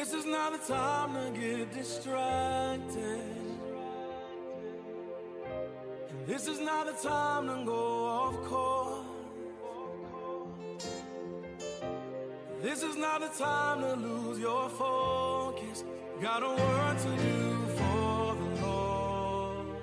This is not the time to get distracted. And this is not the time to go off course. This is not the time to lose your focus. Got a work to do.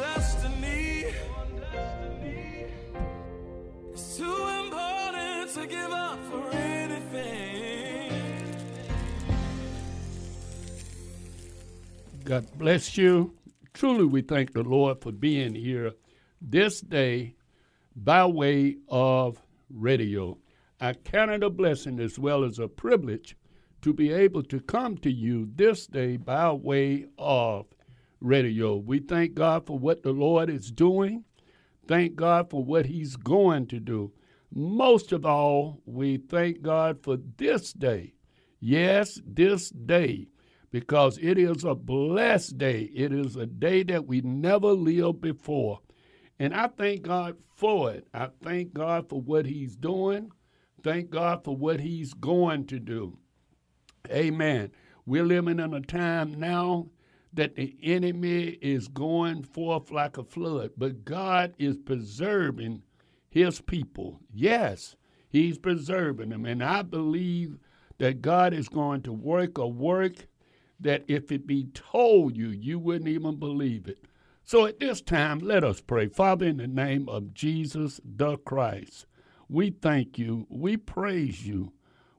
Destiny is too important to give up for anything. God bless you. Truly, we thank the Lord for being here this day by way of radio. I count it a blessing as well as a privilege to be able to come to you this day by way of radio. We thank God for what the Lord is doing. Thank God for what He's going to do. Most of all, we thank God for this day. Yes, this day, because it is a blessed day. It is a day that we never lived before. And I thank God for it. I thank God for what He's doing. Thank God for what He's going to do. Amen. We're living in a time now that the enemy is going forth like a flood, but God is preserving his people. Yes, he's preserving them. And I believe that God is going to work a work that if it be told you, you wouldn't even believe it. So at this time, let us pray. Father, in the name of Jesus the Christ, we thank you. We praise you.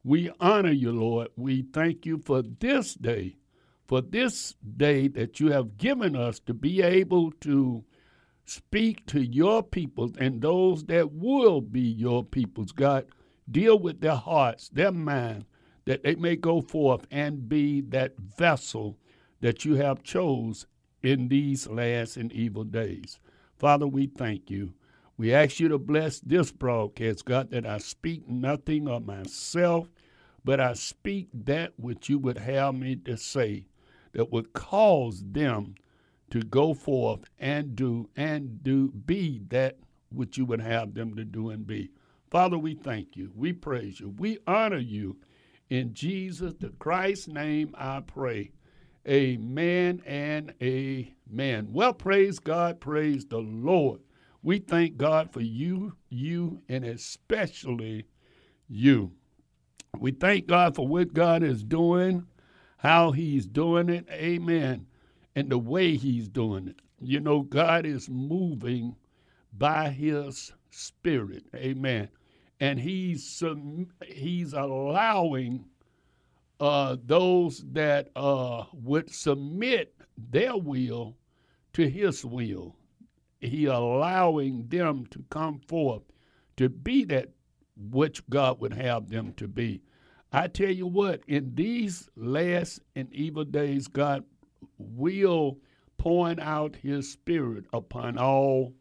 We honor you, Lord. We thank you for this day, for this day that you have given us to be able to speak to your people and those that will be your peoples, God. Deal with their hearts, their mind, that they may go forth and be that vessel that you have chose in these last and evil days. Father, we thank you. We ask you to bless this broadcast, God, that I speak nothing of myself, but I speak that which you would have me to say that would cause them to go forth and do and do be that which you would have them to do and be. Father, we thank you. We praise you. We honor you. In Jesus the Christ's name I pray. Amen and amen. Well, praise God, praise the Lord. We thank God for you, you, and especially you. We thank God for what God is doing, how He's doing it, amen, and the way He's doing it. You know, God is moving by His Spirit, amen, and He's He's allowing uh, those that uh, would submit their will to His will. He allowing them to come forth to be that which God would have them to be. I tell you what, in these last and evil days, God will point out his spirit upon all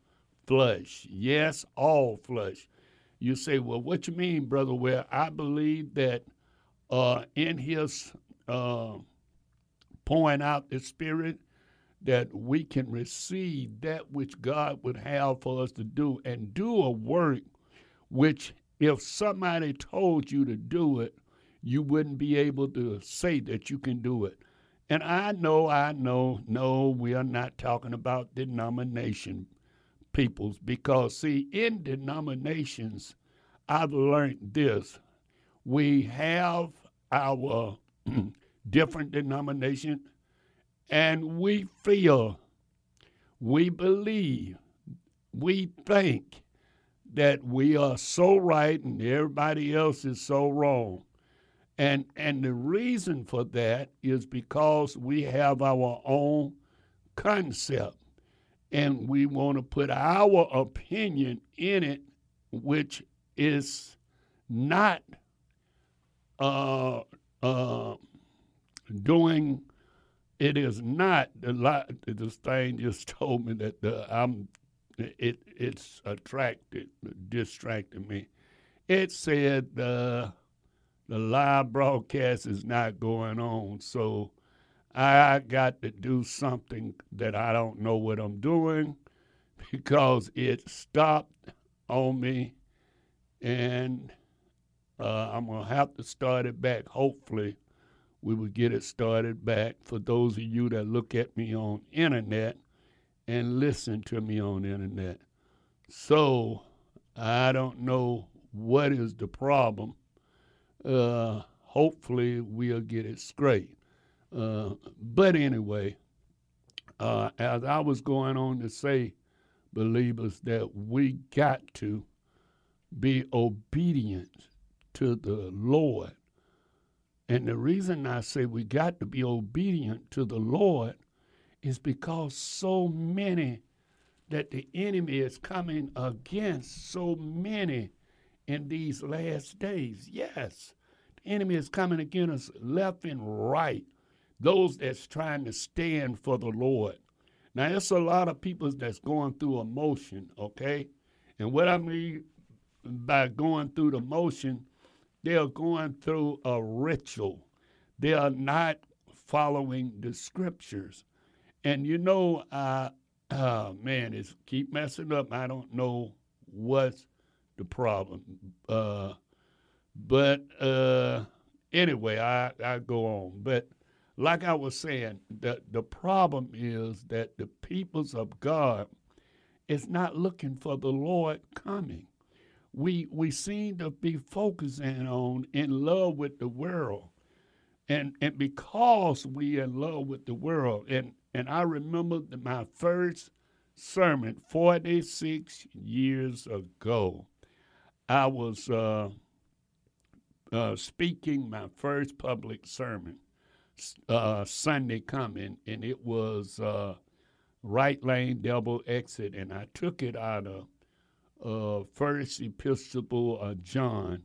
flesh. Yes, all flesh. You say, well, what you mean, brother? Well, I believe that uh, in his uh, pouring out the spirit, that we can receive that which God would have for us to do and do a work which, if somebody told you to do it, you wouldn't be able to say that you can do it. And I know, I know, no, we are not talking about denomination peoples because, see, in denominations, I've learned this. We have our different denominations and we feel, we believe, we think that we are so right and everybody else is so wrong. And, and the reason for that is because we have our own concept and we want to put our opinion in it, which is not uh, uh, doing. It is not the lot. This thing just told me that the, I'm. It it's attracted, distracted me. It said uh, the live broadcast is not going on, so I got to do something that I don't know what I'm doing because it stopped on me, and uh, I'm gonna have to start it back. Hopefully, we will get it started back. For those of you that look at me on internet and listen to me on internet, so I don't know what is the problem. Uh, hopefully, we'll get it straight. Uh, but anyway, uh, as I was going on to say, believers, that we got to be obedient to the Lord. And the reason I say we got to be obedient to the Lord is because so many that the enemy is coming against, so many in these last days. Yes, the enemy is coming against us left and right. Those that's trying to stand for the Lord. Now, it's a lot of people that's going through emotion, okay? And what I mean by going through the motion, they're going through a ritual. They are not following the scriptures. And you know, uh, oh man, it's keep messing up. I don't know what's the problem. Uh, but uh, anyway, I, I go on. But like I was saying, the, the problem is that the peoples of God is not looking for the Lord coming. We we seem to be focusing on in love with the world. And and because we in love with the world, and, and I remember my first sermon 46 years ago. I was uh, uh, speaking my first public sermon uh, Sunday coming, and it was uh, right lane double exit, and I took it out of First Epistle of John,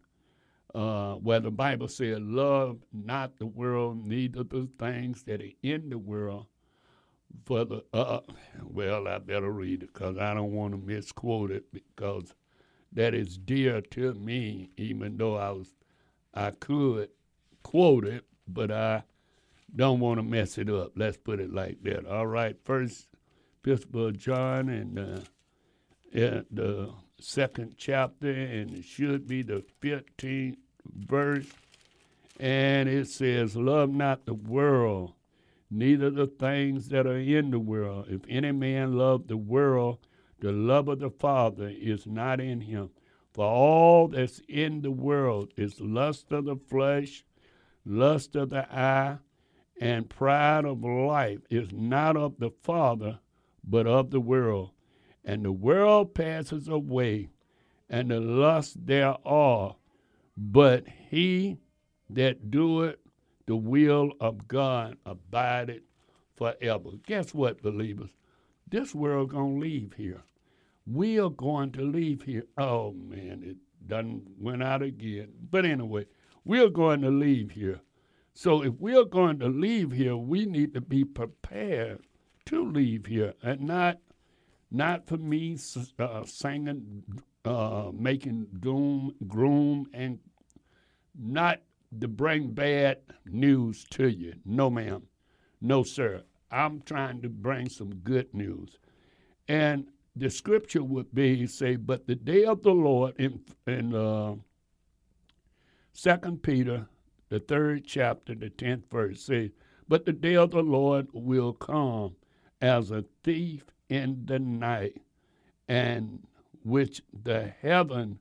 uh, where the Bible said, "Love not the world, neither the things that are in the world." For the uh, well, I better read it because I don't want to misquote it because that is dear to me, even though I was I could quote it, but I don't want to mess it up. Let's put it like that. All right, first Epistle John and uh, yeah, the second chapter, and it should be the fifteenth verse, and it says, "Love not the world." Neither the things that are in the world. If any man love the world, the love of the Father is not in him. For all that's in the world is lust of the flesh, lust of the eye, and pride of life is not of the Father, but of the world. And the world passes away, and the lust thereof, but he that doeth the will of God abideth forever. Guess what, believers? This world gonna leave here. We are going to leave here. Oh man, it done went out again. But anyway, we are going to leave here. So if we are going to leave here, we need to be prepared to leave here, and not not for me uh, singing, uh, making doom, gloom, and not to bring bad news to you. No, ma'am. No, sir. I'm trying to bring some good news. And the scripture would be say, but the day of the Lord in in uh, Second Peter, the third chapter, the tenth verse says, but the day of the Lord will come as a thief in the night, and which the heaven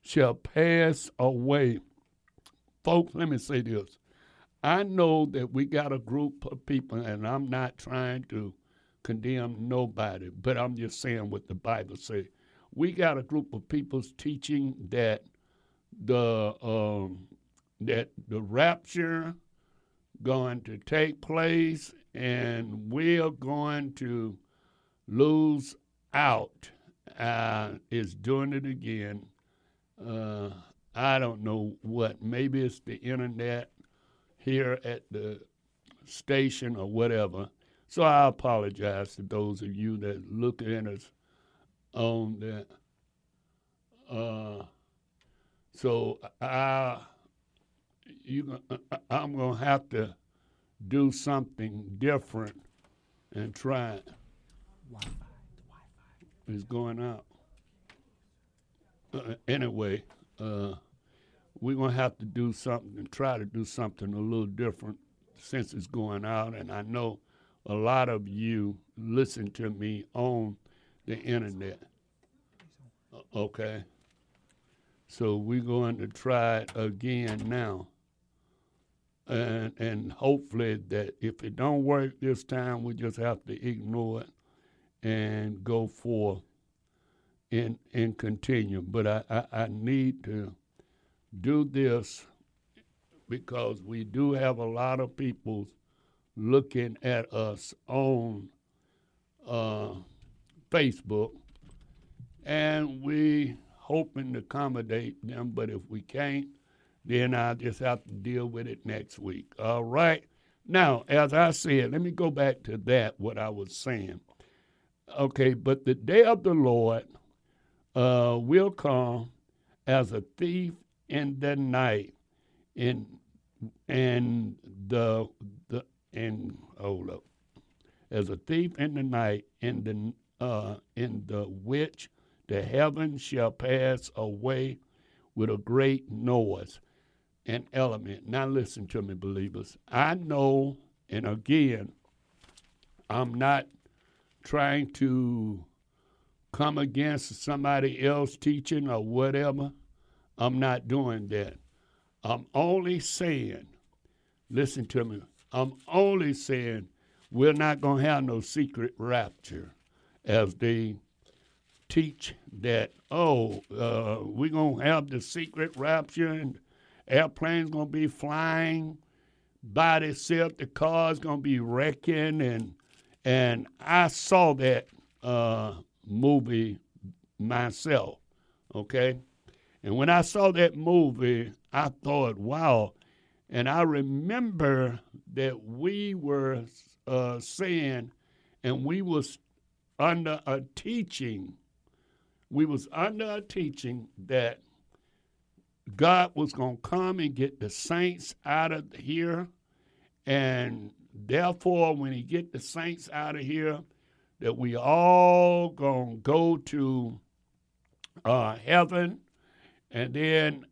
shall pass away. Folks, let me say this. I know that we got a group of people, and I'm not trying to condemn nobody, but I'm just saying what the Bible says. We got a group of people's teaching that the um, that the rapture going to take place and we're going to lose out. Uh, is doing it again. Uh, I don't know what. Maybe it's the internet here at the station or whatever. So I apologize to those of you that look at us on that. Uh, so I, you, I'm gonna have to do something different and try it. Wi-Fi. Wi-Fi is going out. Uh, anyway, uh, we're gonna have to do something and try to do something a little different since it's going out. And I know a lot of you listen to me on the internet. Okay. So we're going to try it again now. And and hopefully that if it don't work this time, we just have to ignore it and go forth and and continue. But I, I, I need to do this because we do have a lot of people looking at us on uh, Facebook, and we hoping to accommodate them. But if we can't, then I just have to deal with it next week. All right. Now, as I said, let me go back to that what I was saying. Okay, but the day of the Lord uh, will come as a thief in the night, in and the the and hold up, as a thief in the night, in the uh, in the which the heavens shall pass away with a great noise and element. Now listen to me, believers. I know, and again, I'm not trying to come against somebody else teaching or whatever. I'm not doing that. I'm only saying, listen to me, I'm only saying we're not going to have no secret rapture as they teach that, oh, uh, we're going to have the secret rapture and airplanes going to be flying by themselves, the car's going to be wrecking. And, and I saw that uh, movie myself, okay? And when I saw that movie, I thought, wow. And I remember that we were uh, saying, and we was under a teaching, we was under a teaching that God was going to come and get the saints out of here. And therefore, when he get the saints out of here, that we all going to go to uh, heaven and then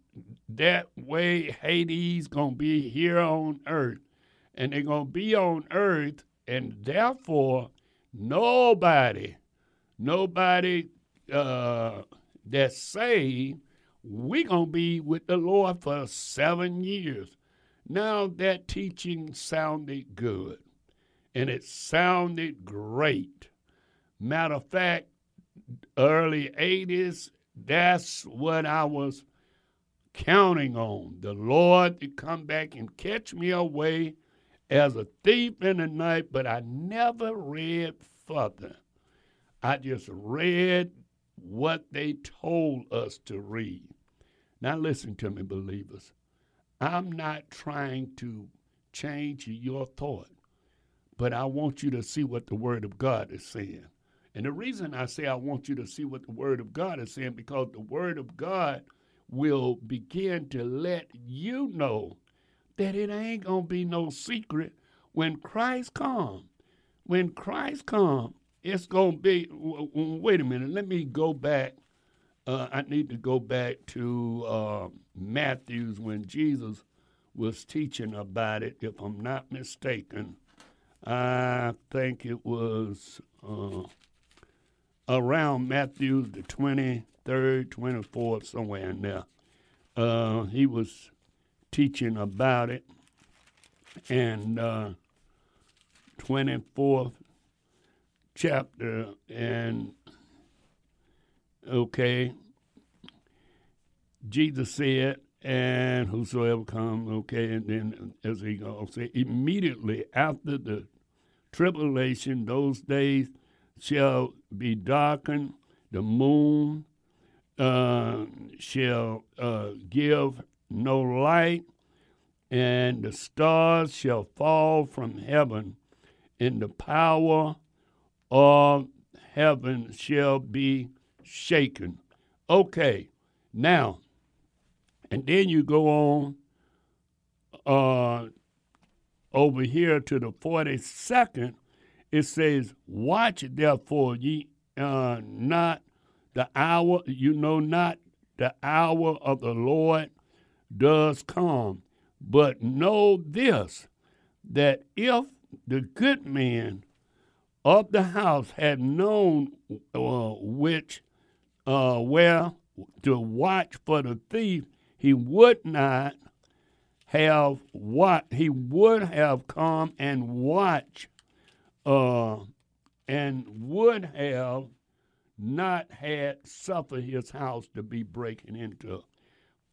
that way Hades gonna be here on earth, and they're gonna be on earth, and therefore nobody, nobody uh, that's saved, we gonna be with the Lord for seven years. Now that teaching sounded good, and it sounded great. Matter of fact, early 80s that's what I was counting on the Lord to come back and catch me away as a thief in the night, but I never read further. I just read what they told us to read. Now, listen to me, believers. I'm not trying to change your thought, but I want you to see what the Word of God is saying. And the reason I say I want you to see what the Word of God is saying, because the Word of God will begin to let you know that it ain't going to be no secret when Christ come. When Christ come, it's going to be, wait a minute, let me go back. Uh, I need to go back to uh, Matthew's when Jesus was teaching about it, if I'm not mistaken. I think it was uh, around Matthew the 23rd, 24th, somewhere in there. Uh, he was teaching about it. And uh, 24th chapter, and okay, Jesus said, and whosoever comes, okay, and then as he goes, immediately after the tribulation, those days shall be darkened, the moon uh, shall uh, give no light, and the stars shall fall from heaven, and the power of heaven shall be shaken. Okay, now, and then you go on uh, over here to the 42nd, it says, Watch therefore ye uh, not the hour, you know not the hour of the Lord does come. But know this, that if the good man of the house had known uh, which uh, where to watch for the thief, he would not have what he would have come and watch uh, and would have not had suffered his house to be breaking into.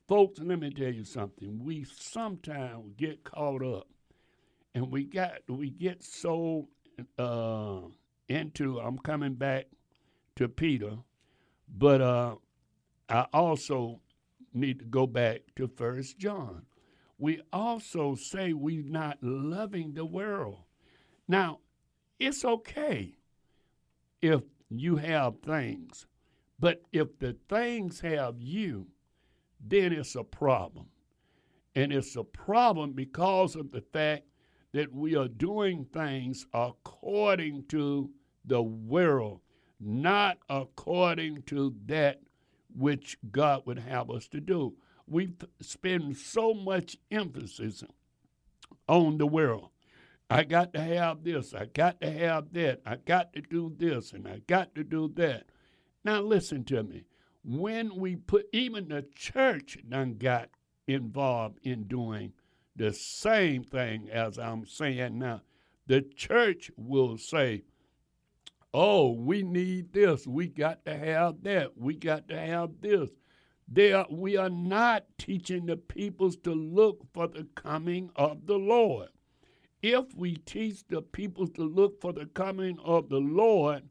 Folks, let me tell you something. We sometimes get caught up and we got we get so uh, into I'm coming back to Peter, but uh, I also need to go back to First John. We also say we're not loving the world. Now, it's okay if you have things, but if the things have you, then it's a problem. And it's a problem because of the fact that we are doing things according to the world, not according to that which God would have us to do. We spend so much emphasis on the world. I got to have this, I got to have that, I got to do this, and I got to do that. Now, listen to me when we put even the church done got involved in doing the same thing as I'm saying now. The church will say, Oh, we need this. We got to have that. We got to have this. They are, we are not teaching the peoples to look for the coming of the Lord. If we teach the people to look for the coming of the Lord,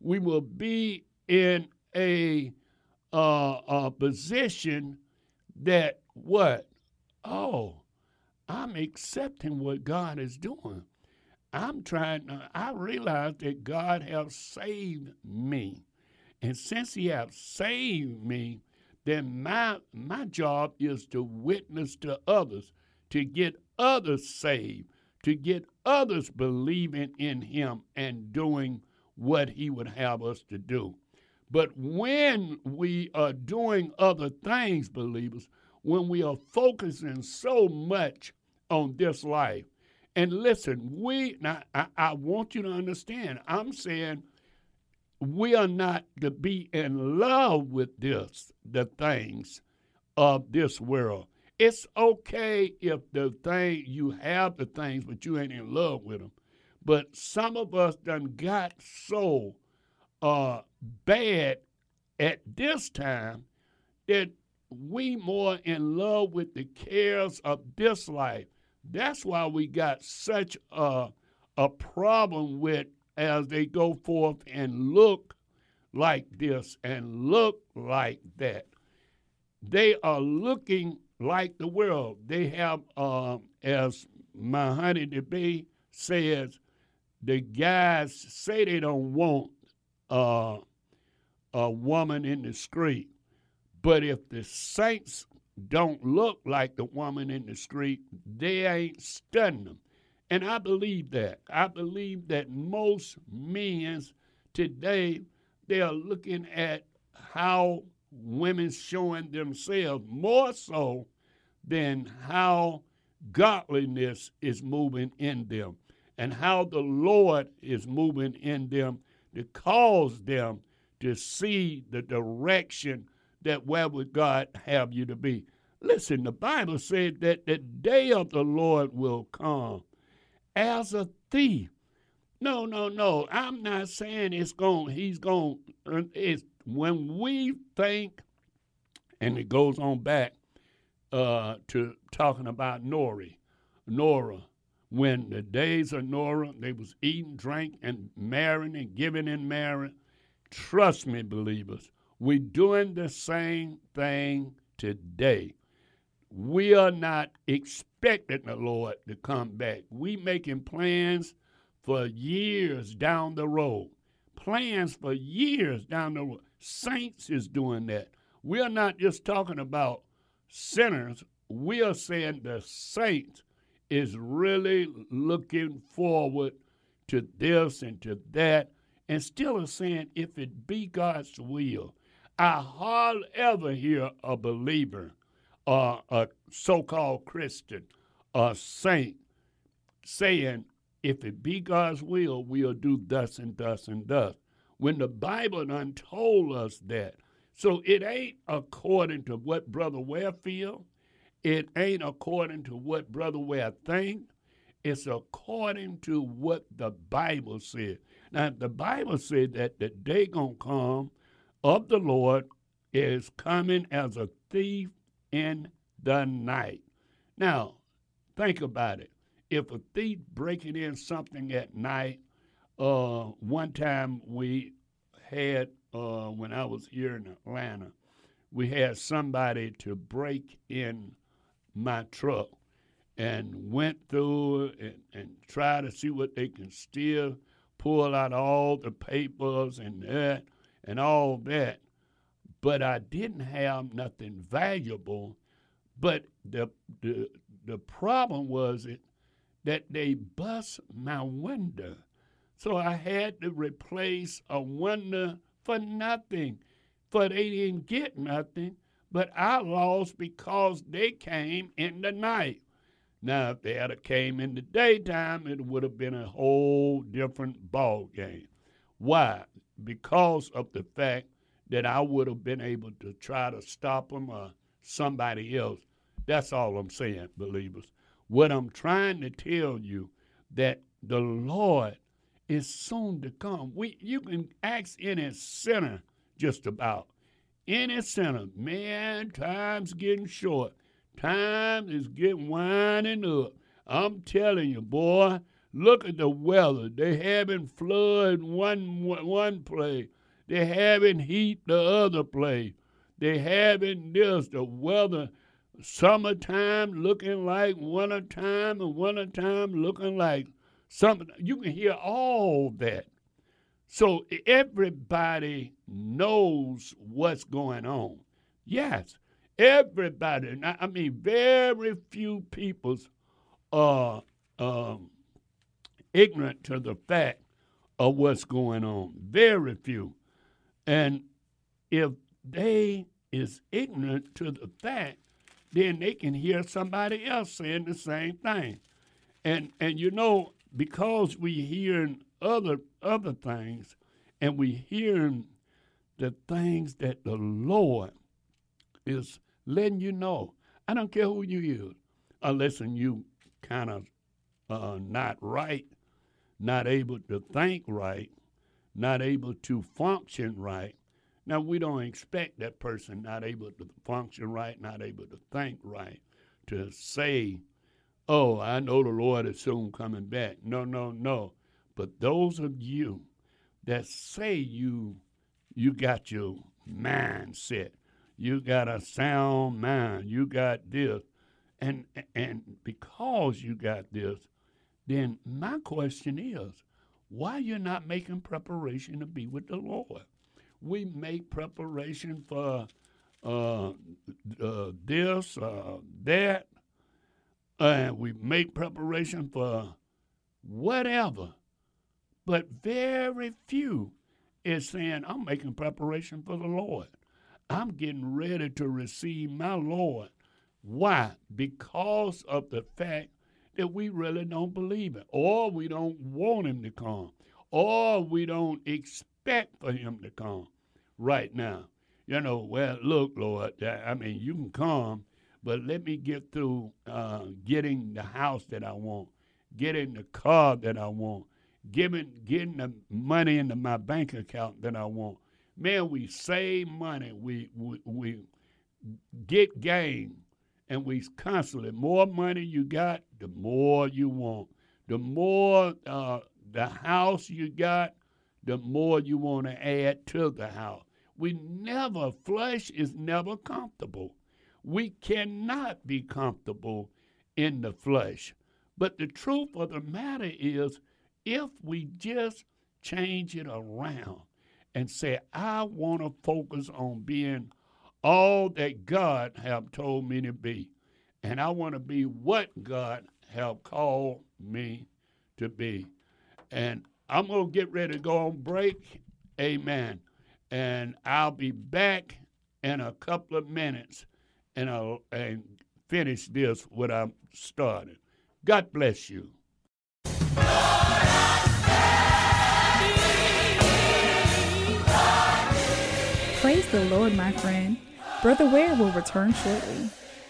we will be in a uh, a position that what? Oh, I'm accepting what God is doing. I'm trying. To, I realize that God has saved me, and since He has saved me, then my my job is to witness to others, to get others saved, to get others believing in Him and doing what He would have us to do. But when we are doing other things, believers, when we are focusing so much on this life, and listen, we now I, I want you to understand, I'm saying we are not to be in love with this, the things of this world. It's okay if the thing you have the things, but you ain't in love with them. But some of us done got so uh, bad at this time that we more in love with the cares of this life. That's why we got such a, a problem with as they go forth and look like this and look like that. They are looking like the world. They have, uh, as my honey debate says, the guys say they don't want uh, a woman in the street. But if the saints don't look like the woman in the street, they ain't studying them. And I believe that. I believe that most men today, they are looking at how women showing themselves more so than how godliness is moving in them and how the Lord is moving in them to cause them to see the direction that where would God have you to be. Listen, the Bible said that the day of the Lord will come as a thief. No, no, no. I'm not saying it's going. He's going. Uh, it's when we think, and it goes on back uh, to talking about Nori, Noah. When the days of Noah, they was eating, drink, and marrying and giving in marriage. Trust me, believers, we're doing the same thing today. we are not expecting the Lord to come back. We making plans for years down the road. Plans for years down the road. Saints is doing that. We are not just talking about sinners. We are saying the saints is really looking forward to this and to that, and still is saying, if it be God's will. I hardly ever hear a believer, uh, a so called Christian, a saint, saying, if it be God's will, we'll do thus and thus and thus. When the Bible done told us that. So it ain't according to what Brother Ware feel. It ain't according to what Brother Ware think. It's according to what the Bible said. Now, the Bible said that the day gonna come of the Lord is coming as a thief in the night. Now, think about it. If a thief breaking in something at night, uh, one time we had uh, when I was here in Atlanta, we had somebody to break in my truck and went through and, and try to see what they can steal, pull out all the papers and that and all that. But I didn't have nothing valuable. But the the the problem was it that they bust my window. So I had to replace a window for nothing. For they didn't get nothing, but I lost because they came in the night. Now, if they had came in the daytime, it would have been a whole different ball game. Why? Because of the fact that I would have been able to try to stop them or somebody else. That's all I'm saying, believers. What I'm trying to tell you that the Lord is soon to come. We you can ask any sinner just about any sinner. Man, time's getting short. Time is getting winding up. I'm telling you, boy, look at the weather. They having flood one one place. They having heat the other place. They having this, the weather, summertime looking like wintertime and wintertime looking like something. You can hear all that. So everybody knows what's going on. Yes, everybody. I mean, very few people are um, ignorant to the fact of what's going on. Very few. And if they is ignorant to the fact, then they can hear somebody else saying the same thing. And and you know, because we hearing other other things, and we hearing the things that the Lord is letting you know. I don't care who you is, unless you kind of uh, not right, not able to think right, not able to function right. Now we don't expect that person not able to function right, not able to think right, to say oh, I know the Lord is soon coming back. No, no, no. But those of you that say you you got your mindset, you got a sound mind, you got this, and and because you got this, then my question is, why you're not making preparation to be with the Lord? We make preparation for uh, uh, this, uh, that, and we make preparation for whatever. But very few is saying, I'm making preparation for the Lord. I'm getting ready to receive my Lord. Why? Because of the fact that we really don't believe it, or we don't want Him to come, or we don't expect for Him to come right now. You know, well, look, Lord, I mean, you can come, but let me get through uh, getting the house that I want, getting the car that I want, giving, getting the money into my bank account that I want. Man, we save money, we, we, we get gain, and we constantly, more money you got, the more you want. The more uh, the house you got, the more you want to add to the house. We never, flesh is never comfortable We cannot be comfortable in the flesh. But the truth of the matter is, if we just change it around and say, I want to focus on being all that God have told me to be, and I want to be what God have called me to be. And I'm going to get ready to go on break. Amen. And I'll be back in a couple of minutes and I'll and finish this what I'm started. God bless you. Praise the Lord, my friend. Brother Ware will return shortly.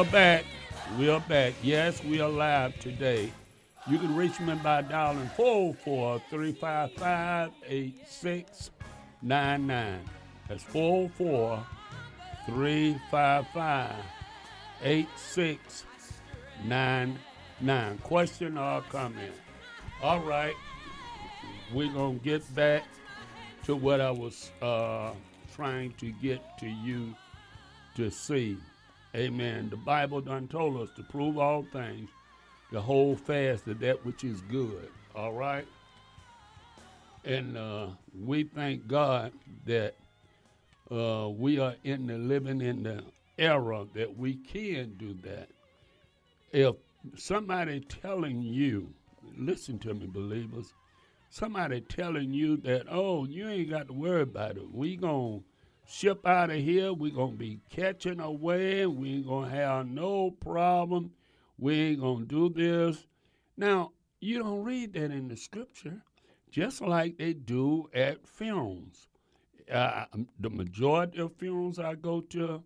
Are back. We are back. Yes, we are live today. You can reach me by dialing 404 355 8699. That's 404 355 8699. Question or comment? All right. We're going to get back to what I was uh, trying to get to you to see. Amen. The Bible done told us to prove all things, to hold fast to that which is good. All right? And uh, we thank God that uh, we are in the living in the era that we can do that. If somebody telling you, listen to me, believers, somebody telling you that, oh, you ain't got to worry about it. We going ship out of here. we going to be catching away. We ain't going to have no problem. We ain't going to do this. Now, you don't read that in the scripture, just like they do at funerals. Uh, the majority of funerals I go to,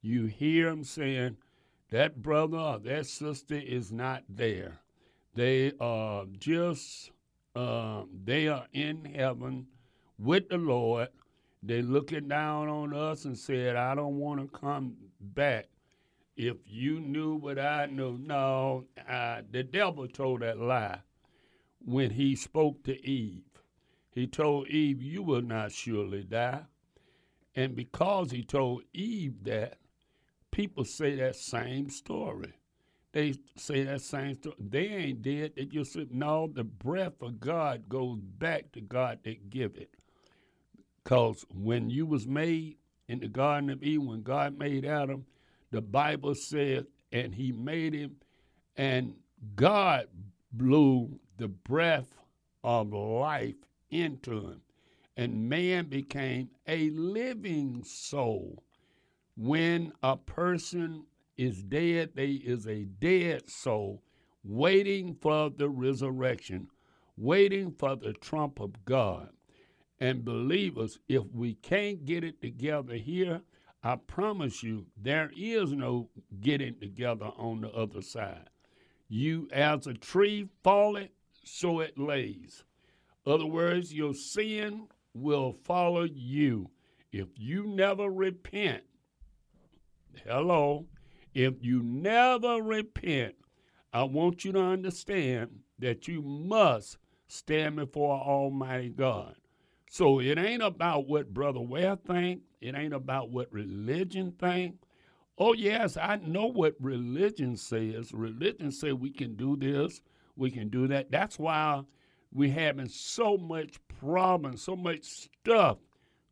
you hear them saying, that brother or that sister is not there. They are just uh, they are in heaven with the Lord. They're looking down on us and said, I don't want to come back. If you knew what I knew, no, uh, the devil told that lie when he spoke to Eve. He told Eve, You will not surely die. And because he told Eve that, people say that same story they say that same story. They ain't dead. They just no, the breath of God goes back to God that give it. Because when you was made in the Garden of Eden, when God made Adam, the Bible said, and he made him, and God blew the breath of life into him. And man became a living soul. When a person is dead, they is a dead soul waiting for the resurrection, waiting for the trump of God. And believers, if we can't get it together here, I promise you, there is no getting together on the other side. You, as a tree falleth, so it lays. Other words, your sin will follow you. If you never repent, hello, if you never repent, I want you to understand that you must stand before Almighty God. So it ain't about what Brother Ware think. It ain't about what religion think. Oh yes, I know what religion says. Religion say we can do this, we can do that. That's why we having so much problem, so much stuff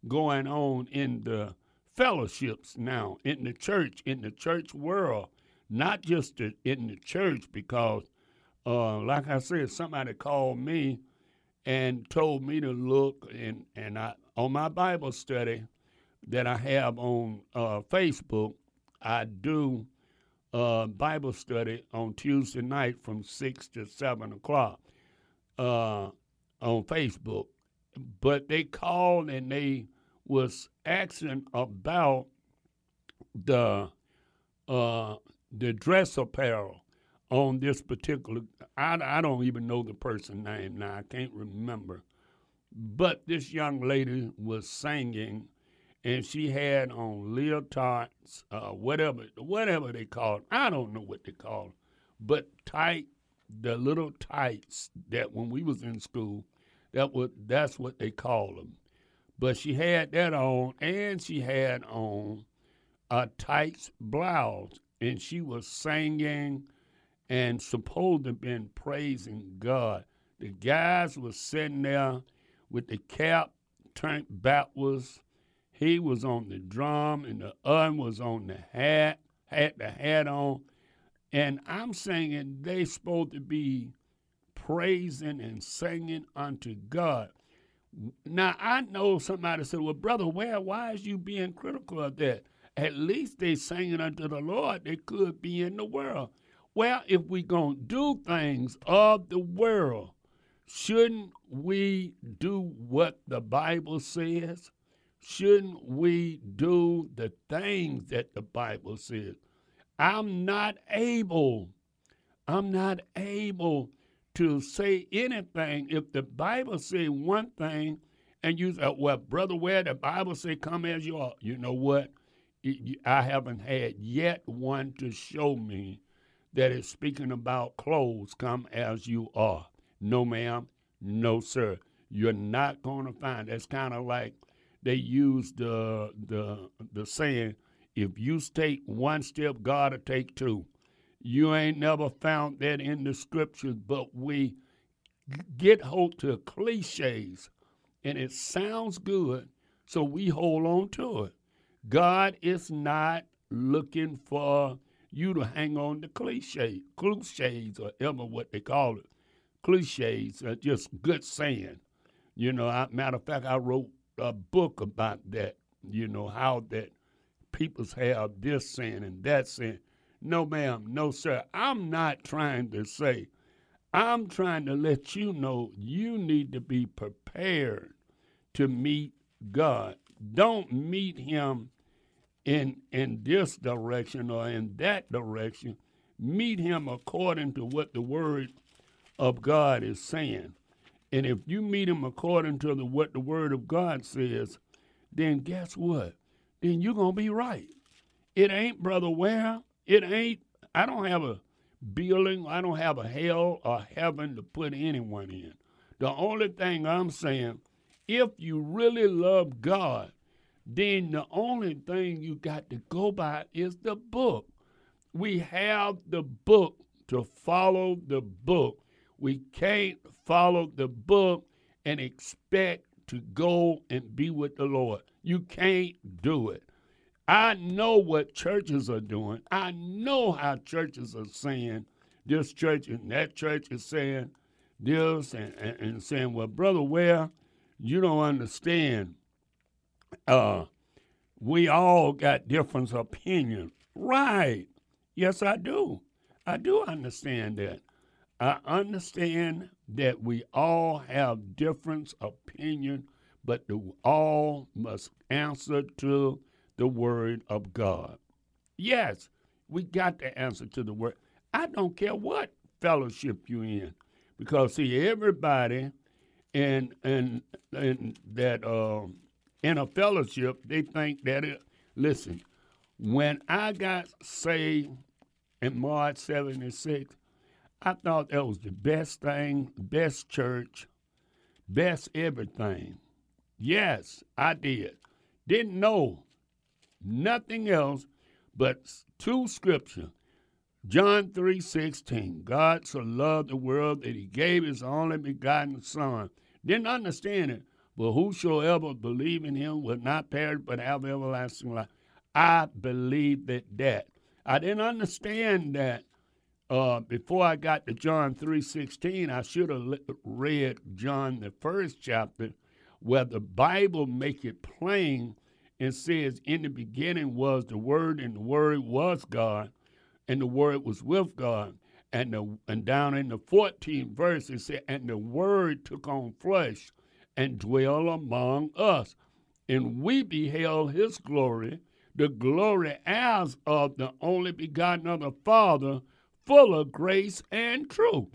going on in the fellowships now, in the church, in the church world, not just in the church, because, uh, like I said, somebody called me and told me to look and and I on my Bible study that I have on uh, Facebook, I do uh, Bible study on Tuesday night from six to seven o'clock uh, on Facebook. But they called and they was asking about the uh, the dress apparel on this particular. I, I don't even know the person name now. I can't remember. But this young lady was singing, and she had on leotards, uh, whatever whatever they call it. I don't know what they call it, but tight, the little tights that when we was in school, that was that's what they call them. But she had that on, and she had on a tights blouse, and she was singing and supposed to have been praising God. The guys was sitting there with the cap turned backwards. He was on the drum, and the other was on the hat, had the hat on. And I'm singing they supposed to be praising and singing unto God. Now I know somebody said, "Well, brother, Ware? Why is you being critical of that? At least they singing unto the Lord. They could be in the world. Well, if we're gonna do things of the world, shouldn't we do what the Bible says? Shouldn't we do the things that the Bible says? I'm not able. I'm not able to say anything if the Bible say one thing and you say, well, brother, Ware the Bible say come as you are. You know what? I haven't had yet one to show me that is speaking about clothes come as you are. No, ma'am. No, sir. You're not going to find. That's kind of like they use the the the saying, if you take one step, God will take two. You ain't never found that in the scriptures, but we get hold to cliches and it sounds good, so we hold on to it. God is not looking for you to hang on to cliche, cliches, or ever what they call it. Cliches are just good saying. You know, I, matter of fact, I wrote a book about that. You know how that people's have this saying and that saying. No, ma'am, no, sir. I'm not trying to say. I'm trying to let you know you need to be prepared to meet God. Don't meet Him in in this direction or in that direction. Meet Him according to what the Word of God is saying. And if you meet Him according to the, what the Word of God says, then guess what? Then you're gonna be right. It ain't, brother. Ware it ain't, I don't have a building, I don't have a hell or heaven to put anyone in. The only thing I'm saying, if you really love God, then the only thing you got to go by is the book. We have the book to follow the book. We can't follow the book and expect to go and be with the Lord. You can't do it. I know what churches are doing. I know how churches are saying this church and that church is saying this and, and, and saying, well, Brother Ware, you don't understand. Uh, we all got different opinions. Right. Yes, I do. I do understand that. I understand that we all have different opinion, but the, all must answer to the word of God. Yes, we got to answer to the word. I don't care what fellowship you're in, because see, everybody and and in that uh, in a fellowship, they think that it. Listen, when I got saved in March '76, I thought that was the best thing, best church, best everything. Yes, I did. Didn't know nothing else but two scripture. John 3:16. God so loved the world that he gave his only begotten son. Didn't understand it, but whosoever believe in him will not perish but have everlasting life. I believe that that. I didn't understand that uh, before I got to John 3:16, I should have read John the first chapter where the Bible make it plain and says in the beginning was the word and the word was God and the word was with God. And the and down in the 14th verse it said, and the word took on flesh and dwell among us. And we beheld his glory, the glory as of the only begotten of the Father, full of grace and truth.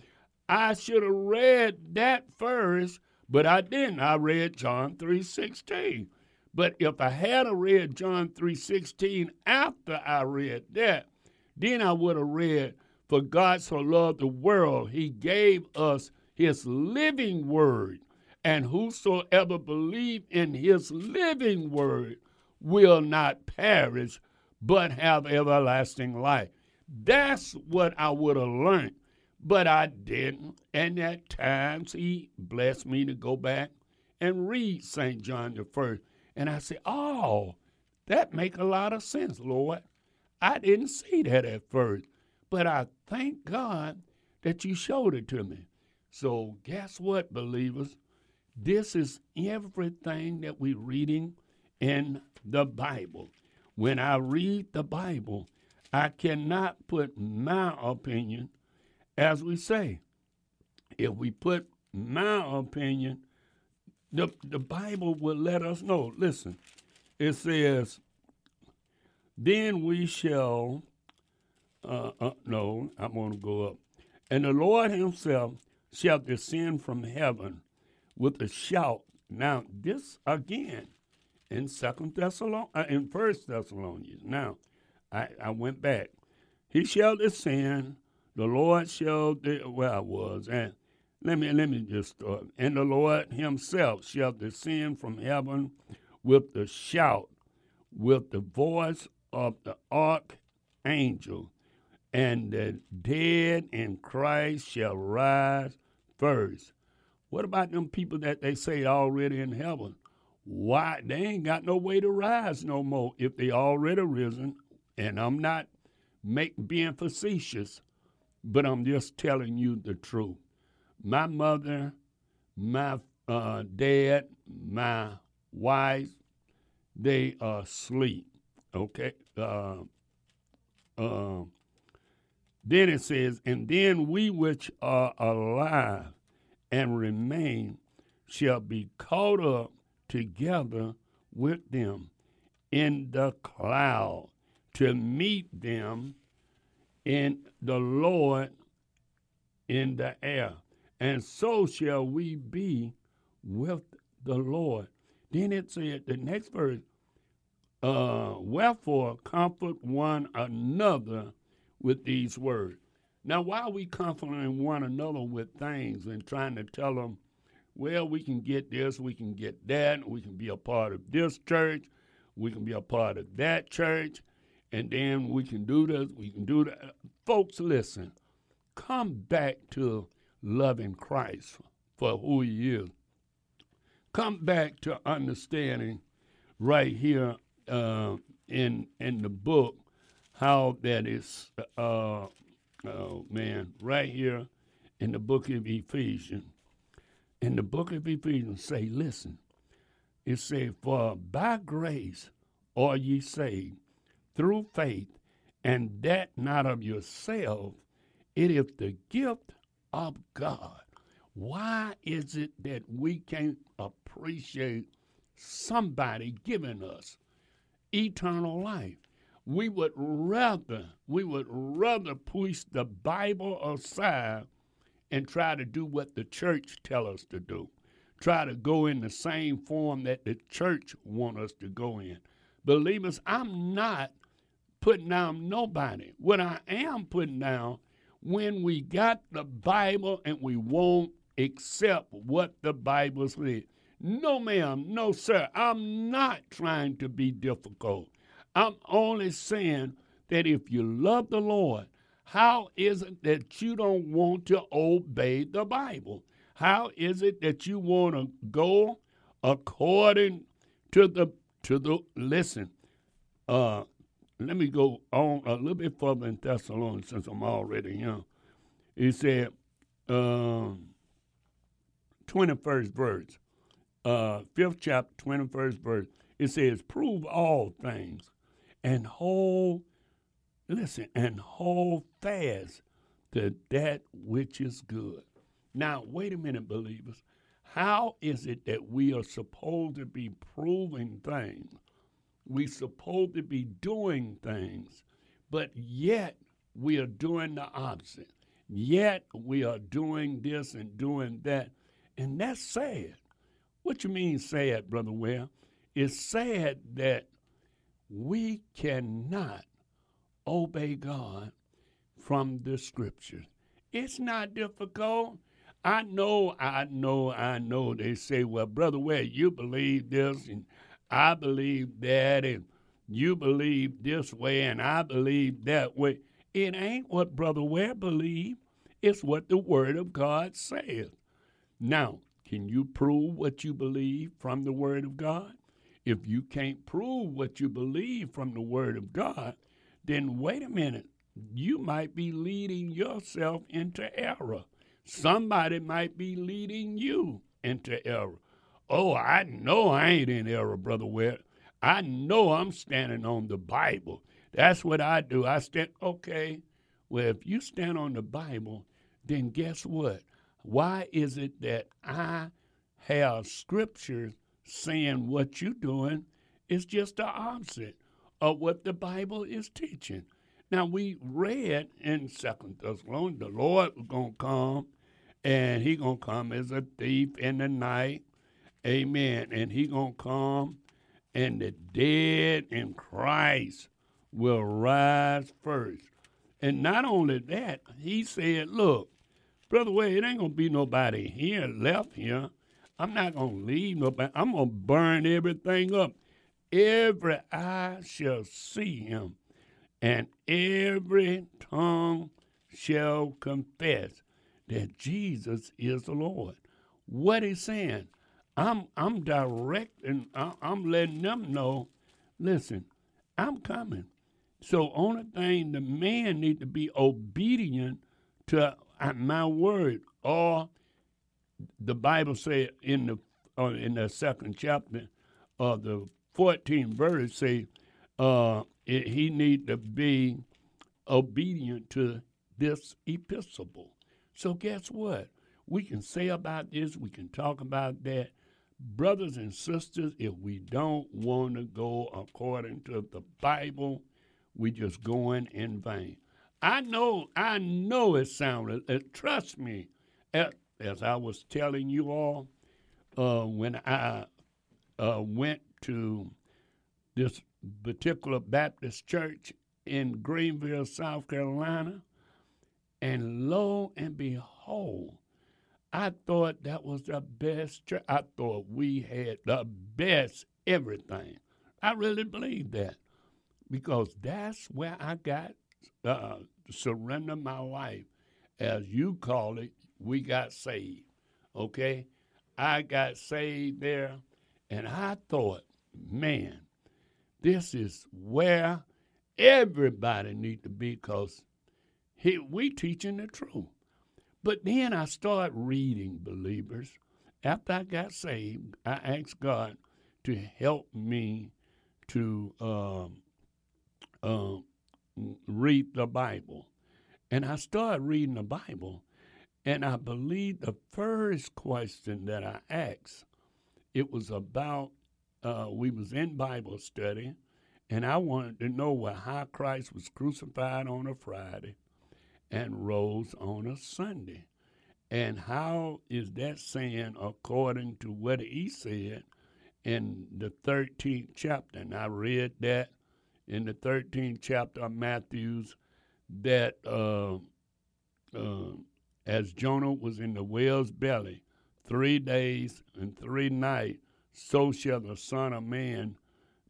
I should have read that first, but I didn't. I read John 3.16. But if I had read John 3.16 after I read that, then I would have read, For God so loved the world, he gave us his living word. And whosoever believe in his living word will not perish, but have everlasting life. That's what I would have learned, but I didn't. And at times he blessed me to go back and read St. John the First. And I said, oh, that make a lot of sense, Lord. I didn't see that at first, but I thank God that you showed it to me. So guess what, believers? This is everything that we're reading in the Bible. When I read the Bible, I cannot put my opinion, as we say. If we put my opinion, the, the Bible will let us know. Listen, it says, Then we shall, uh, uh, no, I'm going to go up. And the Lord himself shall descend from heaven with a shout. Now, this again in Second Thessalonians, uh, in First Thessalonians. Now, I, I went back. He shall descend, the Lord shall de- where I was, and let me let me just start. And the Lord Himself shall descend from heaven with the shout, with the voice of the archangel, and the dead in Christ shall rise first. What about them people that they say already in heaven? Why they ain't got no way to rise no more if they already risen and I'm not make being facetious, but I'm just telling you the truth. My mother, my uh, dad, my wife, they are asleep. Okay. Uh, uh, then it says, and then we which are alive and remain shall be caught up together with them in the cloud to meet them in the Lord in the air. And so shall we be with the Lord. Then it said, the next verse, uh, wherefore comfort one another with these words. Now, why are we comforting one another with things and trying to tell them, well, we can get this, we can get that, we can be a part of this church, we can be a part of that church, and then we can do this, we can do that. Folks, listen, come back to loving Christ for who he is. Come back to understanding right here uh, in in the book how that is, uh, oh man, right here in the book of Ephesians. In the book of Ephesians, say, listen, it says, For by grace are ye saved through faith, and that not of yourself. It is the gift of God. Why is it that we can't appreciate somebody giving us eternal life. We would rather, we would rather push the Bible aside and try to do what the church tell us to do. Try to go in the same form that the church want us to go in. Believers, I'm not putting down nobody. What I am putting down, when we got the Bible and we won't accept what the Bible says. No, ma'am, no, sir. I'm not trying to be difficult. I'm only saying that if you love the Lord, how is it that you don't want to obey the Bible? How is it that you want to go according to the to the listen? Uh, let me go on a little bit further in Thessalonians since I'm already young. He said, um, 21st verse, uh, fifth chapter, 21st verse. It says, prove all things and hold, listen, and hold fast to that which is good. Now, wait a minute, believers. How is it that we are supposed to be proving things? We supposed to be doing things, but yet we are doing the opposite. Yet we are doing this and doing that. And that's sad. What you mean sad, Brother Ware? It's sad that we cannot obey God from the scriptures. It's not difficult. I know, I know, I know. They say, well, Brother Ware, you believe this and I believe that, and you believe this way and I believe that way. It ain't what Brother Ware believe. It's what the Word of God says. Now, can you prove what you believe from the Word of God? If you can't prove what you believe from the Word of God, then wait a minute. You might be leading yourself into error. Somebody might be leading you into error. Oh, I know I ain't in error, Brother Ware. I know I'm standing on the Bible. That's what I do. I stand, okay, well, if you stand on the Bible, then guess what? Why is it that I have scriptures saying what you're doing is just the opposite of what the Bible is teaching? Now we read in Second Thessalonians, the Lord was gonna come, and He gonna come as a thief in the night, Amen. And He gonna come, and the dead in Christ will rise first. And not only that, He said, "Look, Brother way it ain't gonna be nobody here left here. I'm not gonna leave nobody. I'm gonna burn everything up. Every eye shall see him, and every tongue shall confess that Jesus is the Lord. What he's saying, I'm I'm directing, I'm letting them know, listen, I'm coming. So only thing the man need to be obedient to at my word, or the Bible said in the uh, in the second chapter of the 14th verse say uh, it, he need to be obedient to this epistle. So guess what? We can say about this, we can talk about that. Brothers and sisters, if we don't want to go according to the Bible, we just going in vain. I know, I know it sounded, uh, trust me, as, I was telling you all, uh, when I uh, went to this particular Baptist church in Greenville, South Carolina, and lo and behold, I thought that was the best church. I thought we had the best everything. I really believe that because that's where I got uh, surrender my life, as you call it, we got saved. Okay? I got saved there, and I thought, man, this is where everybody need to be because we teaching the truth. But then I started reading believers. After I got saved, I asked God to help me to um, um, read the Bible. And I started reading the Bible, and I believe the first question that I asked, it was about uh, we was in Bible study, and I wanted to know why how Christ was crucified on a Friday and rose on a Sunday. And how is that saying according to what he said in the 13th chapter? And I read that in the 13th chapter of Matthew's that uh, uh, as Jonah was in the whale's belly three days and three nights, so shall the Son of Man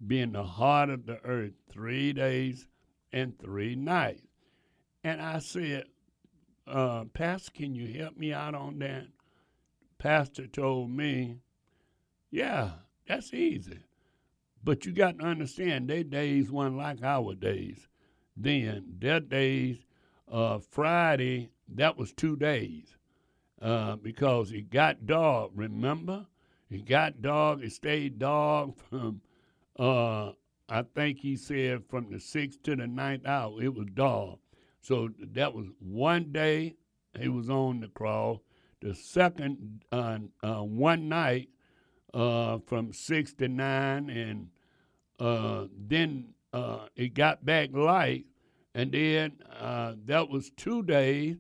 be in the heart of the earth three days and three nights. And I said, uh, Pastor, can you help me out on that? Pastor told me, yeah, that's easy. But you got to understand, their days weren't like our days. Then, their days, uh, Friday, that was two days uh, because it got dark, remember? It got dark, it stayed dark from, uh, I think he said from the sixth to the ninth hour, it was dark. So that was one day he was on the cross. The second, uh, uh, one night uh, from six to nine, and uh, then it got back light, and then that was two days,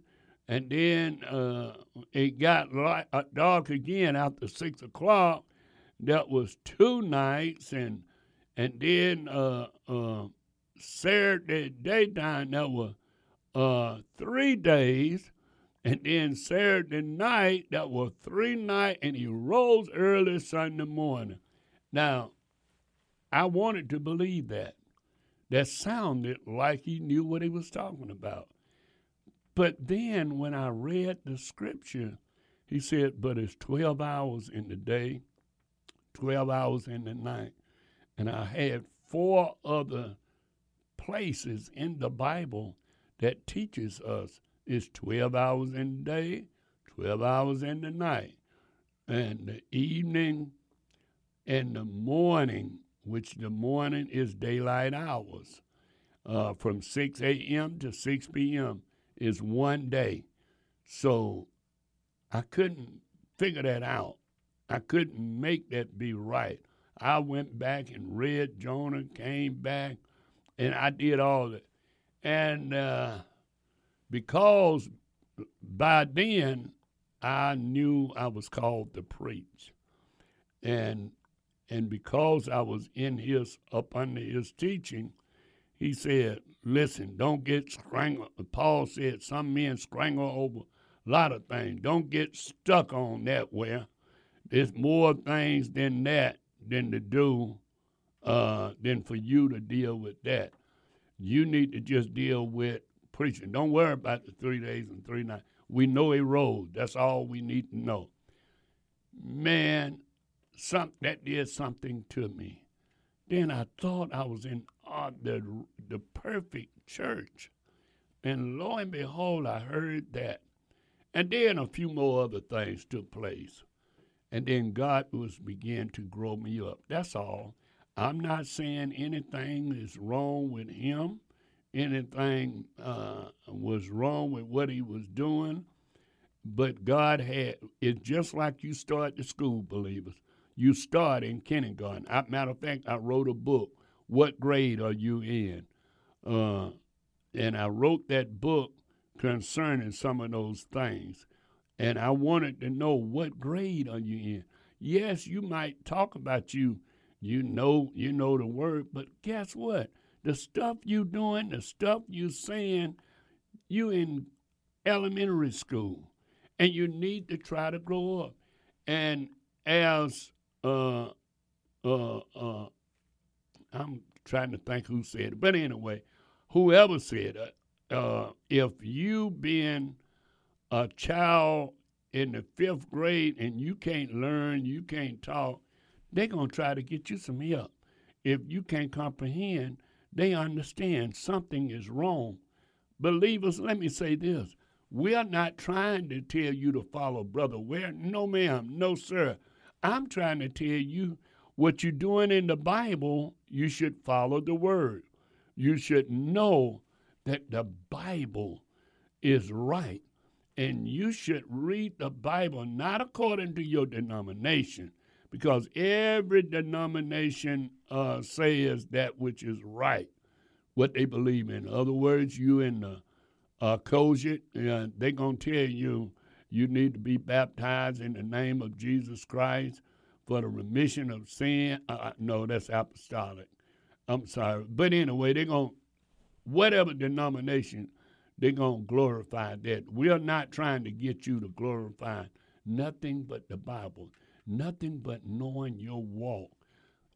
and then uh, it got light, uh, dark again after six o'clock. That was two nights, and and then uh, Saturday daytime that was uh, three days, and then Saturday night, that was three nights, and he rose early Sunday morning. Now, I wanted to believe that. That sounded like he knew what he was talking about. But then when I read the scripture, he said, But it's 12 hours in the day, 12 hours in the night. And I had four other places in the Bible that teaches us it's 12 hours in the day, 12 hours in the night, and the evening and the morning, which the morning is daylight hours, uh, from 6 a.m. to 6 p.m. is one day. So I couldn't figure that out. I couldn't make that be right. I went back and read Jonah, came back, and I did all that. And uh, because by then I knew I was called to preach. And and because I was in his up under his teaching, he said, Listen, don't get strangled. Paul said some men strangle over a lot of things. Don't get stuck on that where there's more things than that than to do uh, than for you to deal with that. You need to just deal with preaching. Don't worry about the three days and three nights. We know a road. That's all we need to know. Man, some, that did something to me. Then I thought I was in uh, the, the perfect church. And lo and behold, I heard that. And then a few more other things took place. And then God was began to grow me up. That's all. I'm not saying anything is wrong with him anything uh, was wrong with what he was doing. But God had, it's just like you start the school, believers. You start in kindergarten. I, matter of fact, I wrote a book, What Grade Are You In? Uh, and I wrote that book concerning some of those things. And I wanted to know what grade are you in? Yes, you might talk about you, you know, you know the word, but guess what? the stuff you doing, the stuff you saying, you in elementary school, and you need to try to grow up. And as uh, uh, uh, I'm trying to think who said it, but anyway, whoever said it, uh, if you been a child in the fifth grade and you can't learn, you can't talk, they're gonna try to get you some help. If you can't comprehend, they understand something is wrong. Believers, let me say this. We're not trying to tell you to follow Brother Ware. No, ma'am. No, sir. I'm trying to tell you what you're doing in the Bible, you should follow the Word. You should know that the Bible is right. And you should read the Bible not according to your denomination, because every denomination uh, says that which is right, what they believe in. In other words, you in the uh, uh, they're going to tell you you need to be baptized in the name of Jesus Christ for the remission of sin. Uh, no, that's apostolic. I'm sorry. But anyway, they're going whatever denomination, they're going to glorify that. We're not trying to get you to glorify nothing but the Bible, nothing but knowing your walk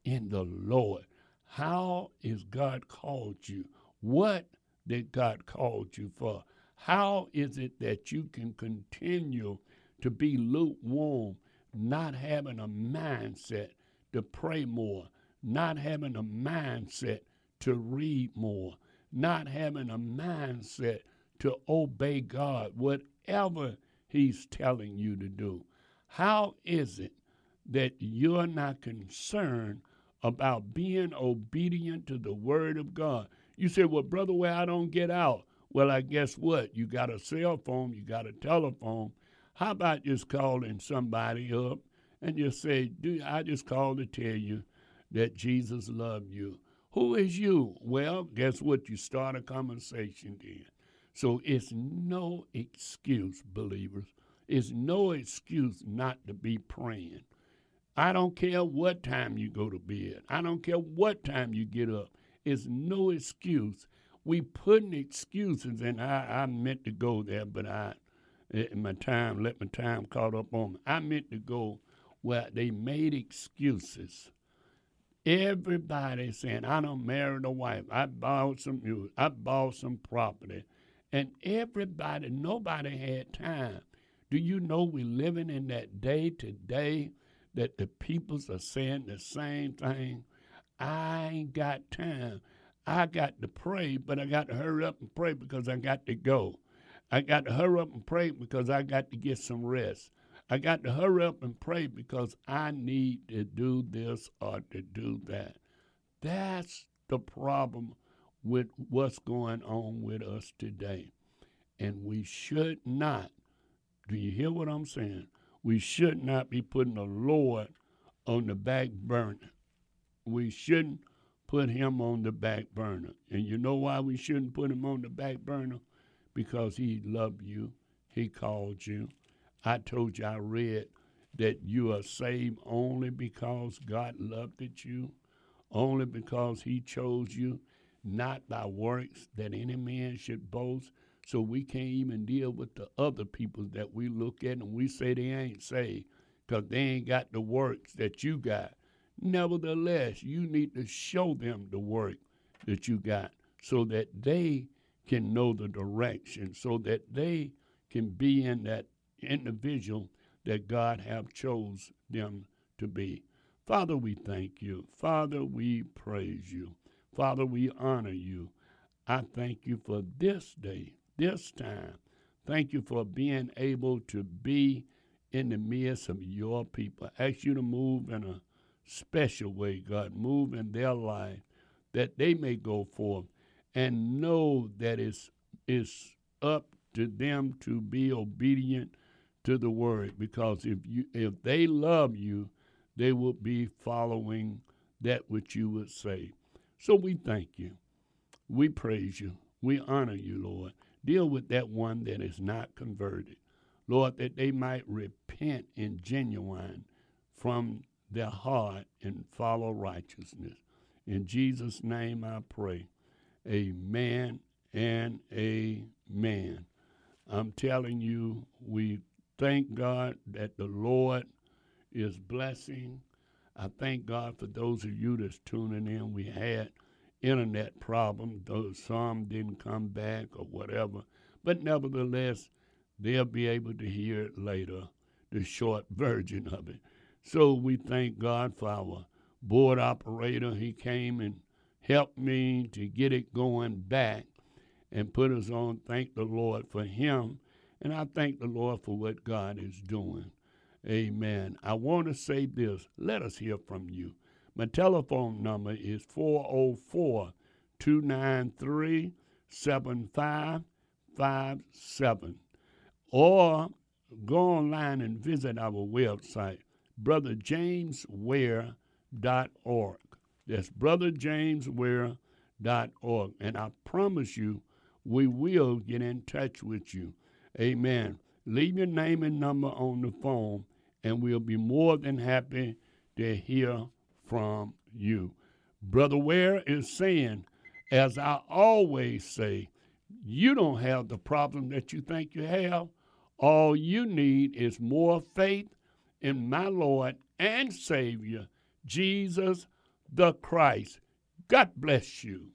in the Lord. How is God called you? What did God call you for? How is it that you can continue to be lukewarm, not having a mindset to pray more, not having a mindset to read more, not having a mindset to obey God, whatever He's telling you to do? How is it that you're not concerned about being obedient to the Word of God? You say, Well, brother, Ware I don't get out. Well, I guess what? You got a cell phone, you got a telephone. How about just calling somebody up and just say, "Do I just called to tell you that Jesus loved you?" Who is you? Well, guess what? You start a conversation then. So it's no excuse, believers. It's no excuse not to be praying. I don't care what time you go to bed. I don't care what time you get up. It's no excuse we putting excuses, and I, I meant to go there, but I, in my time, let my time caught up on me. I meant to go where they made excuses. Everybody saying, I don't marry a wife. I bought some. I bought some property. And everybody, nobody had time. Do you know we're living in that day today that the peoples are saying the same thing? I ain't got time. I got to pray, but I got to hurry up and pray because I got to go. I got to hurry up and pray because I got to get some rest. I got to hurry up and pray because I need to do this or to do that. That's the problem with what's going on with us today. And we should not, do you hear what I'm saying? We should not be putting the Lord on the back burner. We shouldn't put him on the back burner. And you know why we shouldn't put him on the back burner? Because he loved you, he called you. I told you I read that you are saved only because God loved you, only because he chose you, not by works that any man should boast. So we can't even deal with the other people that we look at and we say they ain't saved because they ain't got the works that you got. Nevertheless, you need to show them the work that you got so that they can know the direction, so that they can be in that individual that God have chose them to be. Father, we thank you. Father, we praise you. Father, we honor you. I thank you for this day, this time. Thank you for being able to be in the midst of your people. I ask you to move in a special way, God. Move in their life that they may go forth and know that it's, it's up to them to be obedient to the word because if you if they love you they will be following that which you would say. So we thank you. We praise you. We honor you lord. Deal with that one that is not converted. Lord that they might repent in genuine from their heart and follow righteousness. In Jesus' name I pray. Amen and amen. I'm telling you, we thank God that the Lord is blessing. I thank God for those of you that's tuning in. We had internet problems, though some didn't come back or whatever. But nevertheless, they'll be able to hear it later, the short version of it. So we thank God for our board operator. He came and helped me to get it going back and put us on. Thank the Lord for him. And I thank the Lord for what God is doing. Amen. I want to say this. Let us hear from you. My telephone number is 404 293 7557. Or go online and visit our website, brotherjamesware.org. That's brotherjamesware.org. And I promise you, we will get in touch with you. Amen. Leave your name and number on the phone, and we'll be more than happy to hear from you. Brother Ware is saying, as I always say, you don't have the problem that you think you have. All you need is more faith in my Lord and Savior, Jesus the Christ. God bless you.